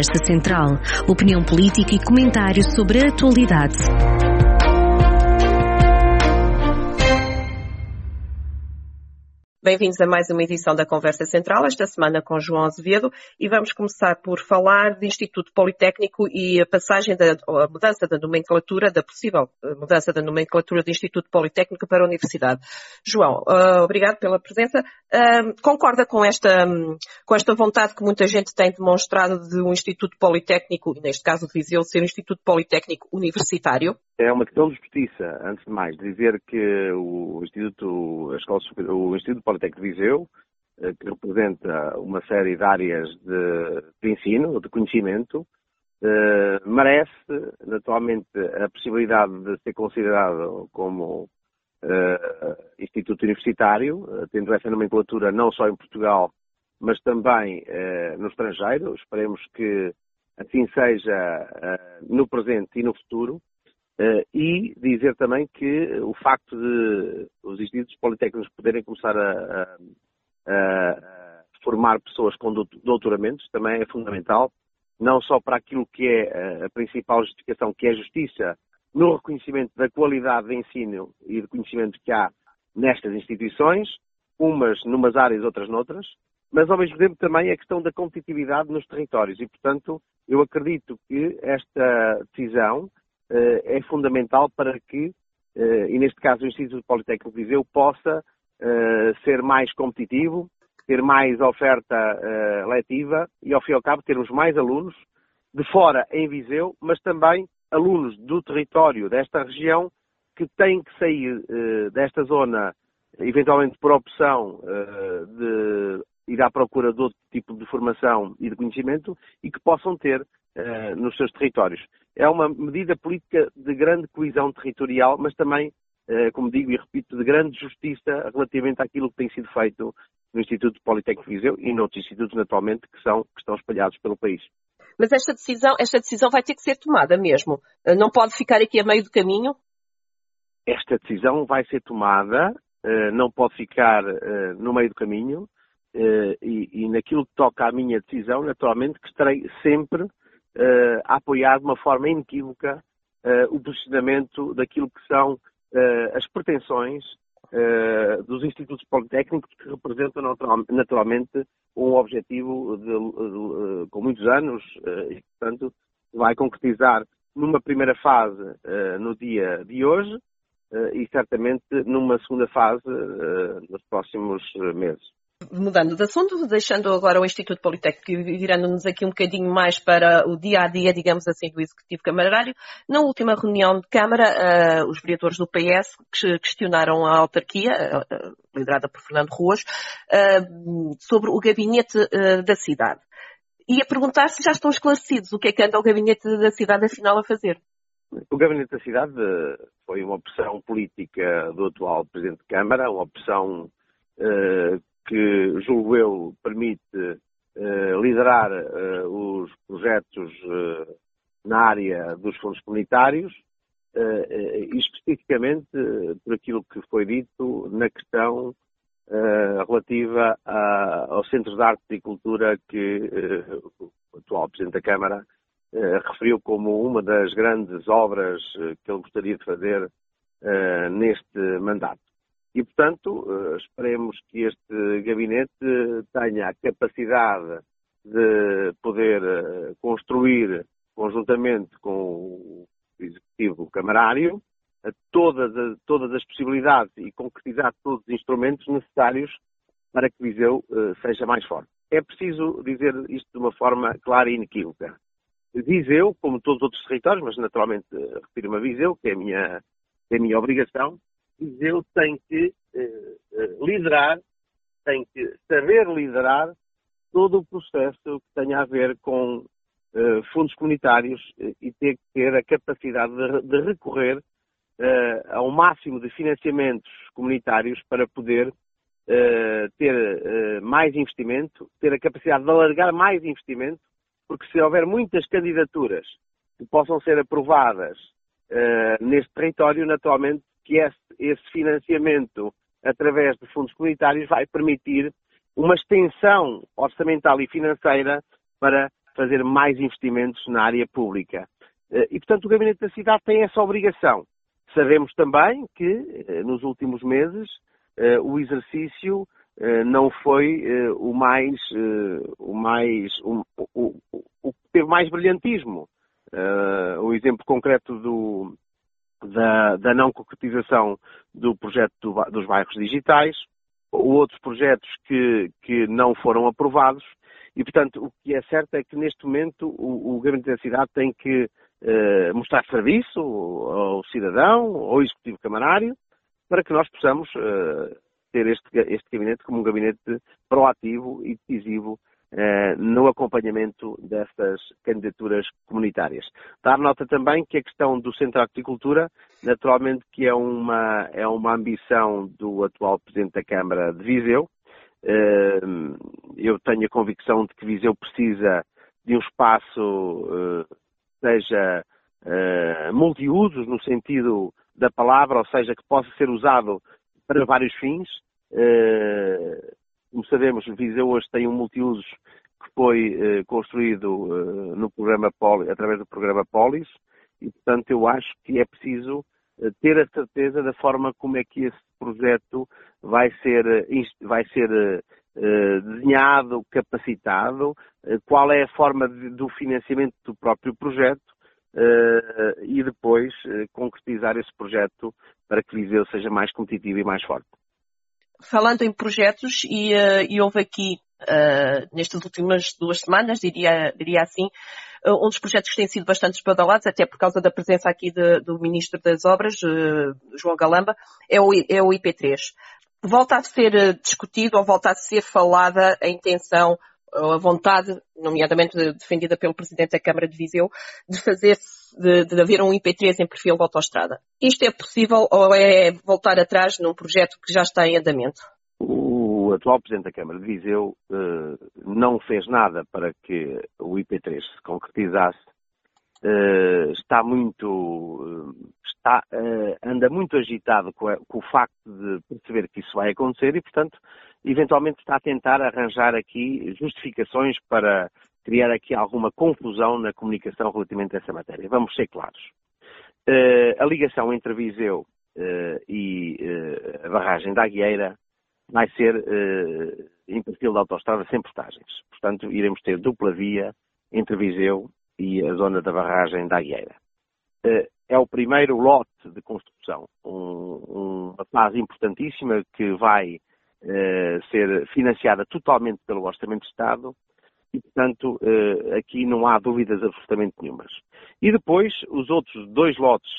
Conversa Central. Opinião política e comentário sobre a atualidade. Bem-vindos a mais uma edição da Conversa Central, esta semana com João Azevedo, e vamos começar por falar de Instituto Politécnico e a passagem da a mudança da nomenclatura, da possível eh, mudança da nomenclatura do Instituto Politécnico para a Universidade. João, uh, obrigado pela presença. Uh, concorda com esta, um, com esta vontade que muita gente tem demonstrado de um Instituto Politécnico, neste caso de Viseu, ser um Instituto Politécnico universitário? É uma questão de justiça, antes de mais, dizer que o Instituto, a Escola, o Instituto Politécnico de Viseu, eh, que representa uma série de áreas de, de ensino, de conhecimento, eh, merece naturalmente a possibilidade de ser considerado como eh, Instituto Universitário, tendo essa nomenclatura não só em Portugal, mas também no estrangeiro. Esperemos que assim seja no presente e no futuro. Uh, e dizer também que o facto de os institutos politécnicos poderem começar a, a, a, formar pessoas com doutoramentos também é fundamental, não só para aquilo que é a principal justificação, que é a justiça, no reconhecimento da qualidade de ensino e de conhecimento que há nestas instituições, umas numas áreas, outras noutras, mas ao mesmo tempo também a questão da competitividade nos territórios. E, portanto, eu acredito que esta decisão eh, é fundamental para que, eh, e neste caso o Instituto Politécnico de Viseu, possa eh, ser mais competitivo, ter mais oferta letiva e, ao fim e ao cabo, termos mais alunos de fora em Viseu, mas também alunos do território desta região que têm que sair desta zona, eventualmente por opção de ir à procura de outro tipo de formação e de conhecimento e que possam ter nos seus territórios. É uma medida política de grande coesão territorial, mas também, uh, como digo e repito, de grande justiça relativamente àquilo que tem sido feito no Instituto Politécnico de Viseu e noutros institutos, naturalmente, que, são, que estão espalhados pelo país. Mas esta decisão, esta decisão vai ter que ser tomada mesmo. Eh, não pode ficar aqui a meio do caminho? Esta decisão vai ser tomada, não pode ficar no meio do caminho. e, e, naquilo que toca à minha decisão, naturalmente que estarei sempre uh, a apoiar de uma forma inequívoca uh, o posicionamento daquilo que são uh, as pretensões dos institutos politécnicos que representam naturalmente um objetivo de, de, com muitos anos e, portanto, vai concretizar numa primeira fase no dia de hoje e certamente numa segunda fase nos próximos meses mudando de assunto, deixando agora o Instituto Politécnico e virando-nos aqui um bocadinho mais para o dia a dia, digamos assim, do Executivo Camarário. Na última reunião de Câmara, uh, os vereadores do PS questionaram a autarquia, uh, liderada por Fernando Ruas, uh, sobre o gabinete da cidade. E a perguntar se já estão esclarecidos o que é que anda o gabinete da cidade afinal a fazer. O Gabinete da Cidade foi uma opção política do atual Presidente de Câmara, uma opção que, julgo eu, permite uh, liderar uh, os projetos uh, na área dos fundos comunitários e especificamente por aquilo que foi dito na questão relativa a, aos centros de arte e cultura que o atual Presidente da Câmara referiu como uma das grandes obras que ele gostaria de fazer neste mandato. E, portanto, eh, esperemos que este gabinete tenha a capacidade de poder eh, construir, conjuntamente com o Executivo Camarário, todas as, todas as possibilidades e concretizar todos os instrumentos necessários para que Viseu seja mais forte. É preciso dizer isto de uma forma clara e inequívoca. Viseu, como todos os outros territórios, mas naturalmente refiro-me a Viseu, que é a minha, é a minha obrigação, Viseu tem que eh, eh, liderar, tem que saber liderar todo o processo que tenha a ver com eh, fundos comunitários e ter que ter a capacidade de, de recorrer ao máximo de financiamentos comunitários para poder ter mais investimento, ter a capacidade de alargar mais investimento, porque se houver muitas candidaturas que possam ser aprovadas neste território, naturalmente que esse, esse financiamento através de fundos comunitários vai permitir uma extensão orçamental e financeira para fazer mais investimentos na área pública. E, portanto, o Gabinete da Cidade tem essa obrigação. Sabemos também que, nos últimos meses, o exercício não foi o mais, o mais, o, o, o, que teve mais brilhantismo. o exemplo concreto do, da, da não concretização do projeto do, dos bairros digitais, ou outros projetos que, que não foram aprovados, e, portanto, o que é certo é que neste momento o, o Gabinete da Cidade tem que eh, mostrar serviço ao cidadão, ao Executivo Camarário, para que nós possamos eh, ter este, este gabinete como um gabinete proativo e decisivo no acompanhamento destas candidaturas comunitárias. Dar nota também que a questão do Centro de Agricultura, naturalmente que é uma, é uma ambição do atual Presidente da Câmara de Viseu. Eh, eu tenho a convicção de que Viseu precisa de um espaço eh, seja multiusos no sentido da palavra, ou seja, que possa ser usado para vários fins. Como sabemos, Viseu hoje tem um multiusos que foi eh, construído eh, no programa Poli, através do programa Polis e, portanto, eu acho que é preciso eh, ter a certeza da forma como é que esse projeto vai ser, vai ser desenhado, capacitado, qual é a forma do financiamento do próprio projeto e depois concretizar esse projeto para que Viseu seja mais competitivo e mais forte falando em projetos, e, uh, e houve aqui, uh, nestas últimas duas semanas, diria, diria assim, uh, um dos projetos que tem sido bastante espadalados, até por causa da presença aqui de, do Ministro das Obras, João Galamba, é o, é o IP3. Volta a ser discutido ou volta a ser falada a intenção a vontade, nomeadamente defendida pelo Presidente da Câmara de Viseu, de fazer de, de haver um IP3 em perfil de autoestrada. Isto é possível ou é voltar atrás num projeto que já está em andamento? O atual Presidente da Câmara de Viseu uh, não fez nada para que o IP3 se concretizasse. Uh, está muito, uh, anda muito agitado com, a, com o facto de perceber que isso vai acontecer e, portanto, eventualmente está a tentar arranjar aqui justificações para criar aqui alguma confusão na comunicação relativamente a essa matéria. Vamos ser claros. Uh, a ligação entre Viseu uh, e uh, a barragem da Agueira vai ser em perfil de autostrada sem portagens. Portanto, iremos ter dupla via entre Viseu e a zona da barragem da Agueira. é o primeiro lote de construção, um, uma fase importantíssima que vai ser financiada totalmente pelo Orçamento de Estado e, portanto, eh, aqui não há dúvidas absolutamente nenhumas. E depois, os outros dois lotes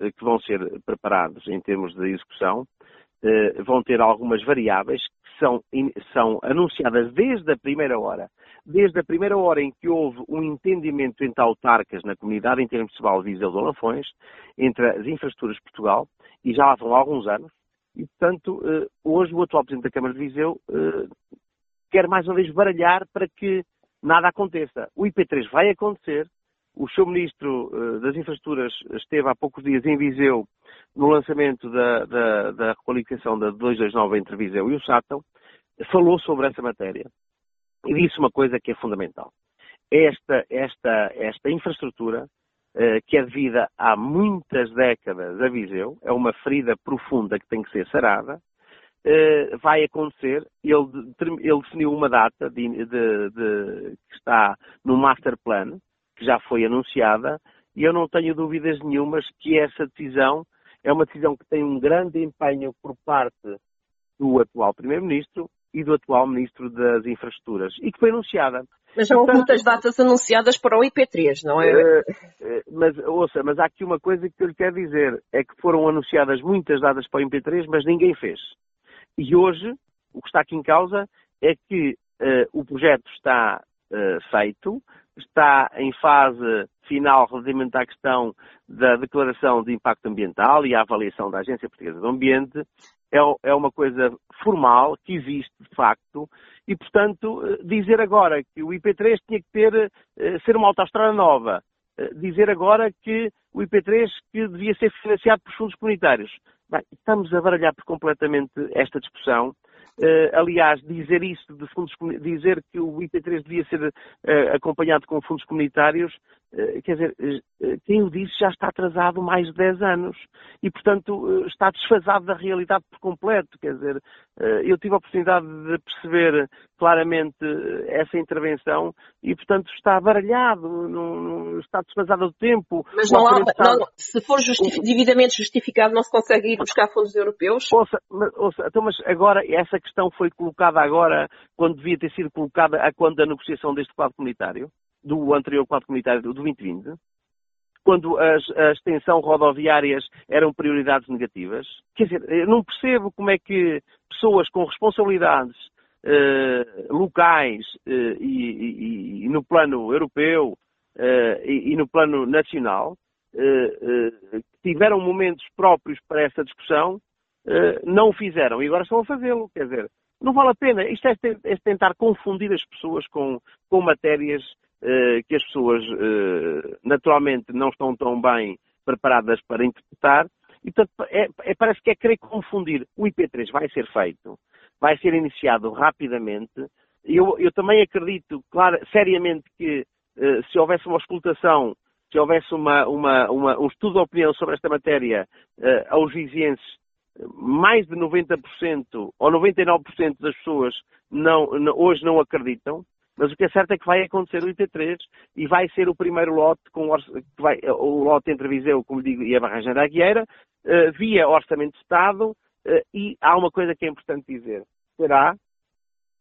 eh, que vão ser preparados em termos de execução eh, vão ter algumas variáveis que são, são anunciadas desde a primeira hora. Desde a primeira hora em que houve um entendimento entre autarcas na comunidade intermunicipal Viseu de Olafões, entre as infraestruturas de Portugal, e já lá vão alguns anos, e, portanto, hoje o atual Presidente da Câmara de Viseu quer mais uma vez baralhar para que nada aconteça. O IP3 vai acontecer. O seu Ministro uh, das Infraestruturas esteve há poucos dias em Viseu no lançamento da, da, da requalificação da 229 entre Viseu e o Sátão, falou sobre essa matéria e disse uma coisa que é fundamental. Esta, esta, esta infraestrutura, que é devida há muitas décadas a Viseu, é uma ferida profunda que tem que ser sarada, eh, vai acontecer. Ele, ele, definiu uma data de, de, de, que está no Master Plan, que já foi anunciada, e eu não tenho dúvidas nenhumas que essa decisão é uma decisão que tem um grande empenho por parte do atual Primeiro-Ministro e do atual Ministro das Infraestruturas, e que foi anunciada. Mas já houve muitas datas anunciadas para o IP3, não é? Uh, mas, ouça, mas há aqui uma coisa que eu lhe quero dizer, é que foram anunciadas muitas datas para o IP3, mas ninguém fez. E hoje, o que está aqui em causa é que uh, o projeto está uh, feito, está em fase final relativamente à questão da declaração de impacto ambiental e à avaliação da Agência Portuguesa do Ambiente. É, é uma coisa formal, que existe de facto, e, portanto, eh, dizer agora que o IP3 tinha que ter, ser uma autostrada nova, dizer agora que o IP3 que devia ser financiado por fundos comunitários. Bem, estamos a baralhar por completamente esta discussão aliás, dizer isso fundos, dizer que o IP3 devia ser uh, acompanhado com fundos comunitários, quer dizer, quem o disse já está atrasado mais de 10 anos e, portanto, está desfasado da realidade por completo. Quer dizer, eu tive a oportunidade de perceber claramente essa intervenção e, portanto, está baralhado, não, está desfasado do tempo. Mas não há, não, se for justific, devidamente justificado, não se consegue ir buscar fundos europeus? Ouça, mas, ouça, então, mas agora essa questão foi colocada agora quando devia ter sido colocada a quando da negociação deste quadro comunitário, do anterior quadro comunitário do 2020, quando as, a extensão rodoviárias eram prioridades negativas. Quer dizer, não percebo como é que pessoas com responsabilidades eh, locais eh, e, e, e, no plano europeu eh, e, e, no plano nacional tiveram momentos próprios para essa discussão não fizeram e agora estão a fazê-lo. Quer dizer, não vale a pena. Isto é, é tentar confundir as pessoas com, com matérias que as pessoas uh, naturalmente não estão tão bem preparadas para interpretar. E, portanto, é, é, parece que é querer confundir. O IP3 vai ser feito, vai ser iniciado rapidamente. Eu, eu também acredito, claro, seriamente, que uh, se houvesse uma escutação, se houvesse uma, uma, uma, um estudo de opinião sobre esta matéria aos vizienses, mais de 90% ou 99% das pessoas não, hoje não acreditam, mas o que é certo é que vai acontecer o IT3 e vai ser o primeiro lote, com que vai, o lote entre Viseu, como digo, e a Barragem da Aguieira, uh, via Orçamento de Estado, uh, e há uma coisa que é importante dizer. Será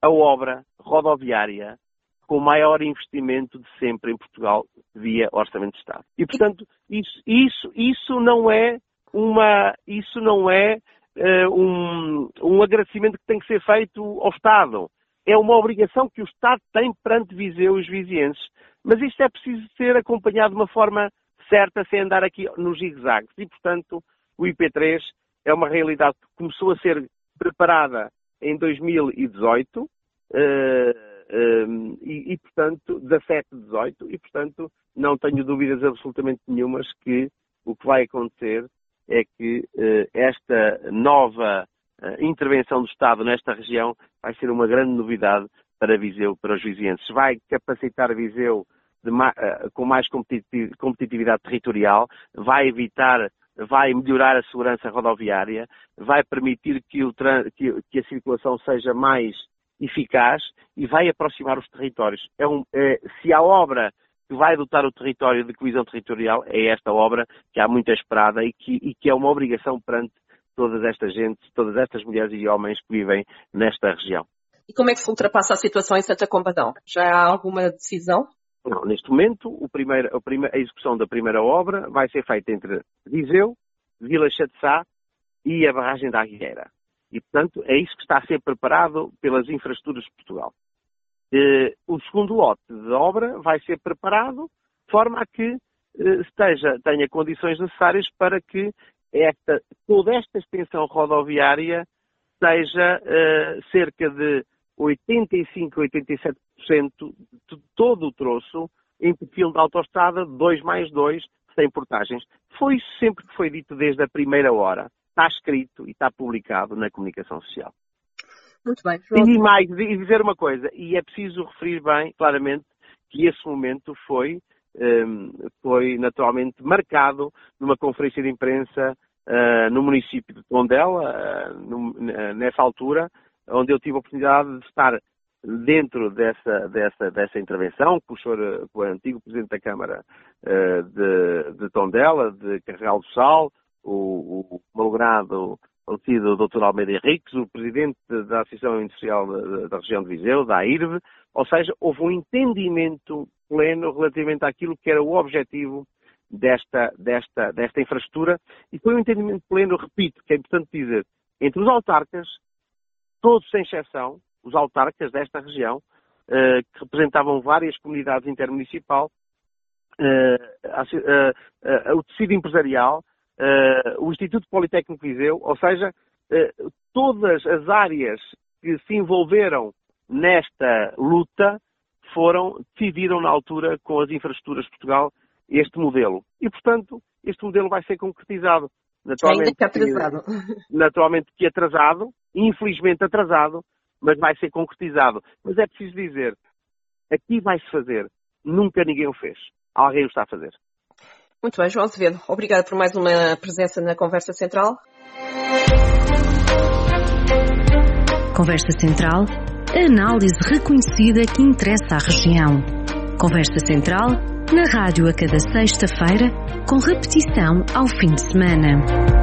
a obra rodoviária com o maior investimento de sempre em Portugal via Orçamento de Estado. E, portanto, isso, isso, isso não é uma, isso não é uh, um, um agradecimento que tem que ser feito ao Estado. É uma obrigação que o Estado tem perante Viseu e os vizienses. Mas isto é preciso ser acompanhado de uma forma certa, sem andar aqui nos zigue-zagues. E, portanto, o IP3 é uma realidade que começou a ser preparada em 2018 uh, uh, e, portanto, 17, 18, e, portanto, não tenho dúvidas absolutamente nenhumas que o que vai acontecer é que eh, esta nova eh, intervenção do Estado nesta região vai ser uma grande novidade para Viseu, para os vizienses. Vai capacitar Viseu eh, com mais competitividade territorial, vai evitar, vai melhorar a segurança rodoviária, vai permitir que, que, a circulação seja mais eficaz e vai aproximar os territórios. É um, é, se a obra que vai dotar o território de coesão territorial é esta obra que há muita esperada e que, e que é uma obrigação perante todas estas gente, todas estas mulheres e homens que vivem nesta região. E como é que se ultrapassa a situação em Santa Combadão? Já há alguma decisão? Não, neste momento, primeiro, a, execução da primeira obra vai ser feita entre Viseu, Vila Chatzá e a barragem da Aguilheira. E, portanto, é isso que está a ser preparado pelas infraestruturas de Portugal. O segundo lote de obra vai ser preparado de forma a que eh, esteja, tenha condições necessárias para que esta, toda esta extensão rodoviária seja uh, cerca de 85, 87% de todo o troço em perfil de autoestrada 2 mais 2, sem portagens. Foi isso sempre que foi dito desde a primeira hora. Está escrito e está publicado na comunicação social. Muito bem. E mais, e dizer uma coisa, e é preciso referir bem, claramente, que esse momento foi, foi naturalmente marcado numa conferência de imprensa uh, no município de Tondela, uh, no, nessa altura, onde eu tive a oportunidade de estar dentro dessa, dessa, dessa intervenção, com o, senhor, com o antigo Presidente da Câmara de, de, Tondela, de Carregal do Sal, o, o malogrado falecido Dr. Almeida Henriques, o presidente da Associação Industrial da, da, região de Viseu, da AIRV, ou seja, houve um entendimento pleno relativamente àquilo que era o objetivo desta, desta, desta infraestrutura. E foi um entendimento pleno, repito, que é importante dizer, entre os autarcas, todos sem exceção, os autarcas desta região, eh, que representavam várias comunidades intermunicipal, eh, eh, o tecido empresarial, uh, o Instituto Politécnico Viseu, ou seja, todas as áreas que se envolveram nesta luta foram, decidiram na altura com as infraestruturas de Portugal este modelo. E, portanto, este modelo vai ser concretizado. Naturalmente, Ainda que atrasado. Naturalmente que atrasado, infelizmente atrasado, mas vai ser concretizado. Mas é preciso dizer, aqui vai-se fazer, nunca ninguém o fez. Alguém o está a fazer. Muito bem, João Azevedo. Obrigada por mais uma presença na Conversa Central. Conversa Central, análise reconhecida que interessa à região. Conversa Central, na rádio a cada sexta-feira, com repetição ao fim de semana.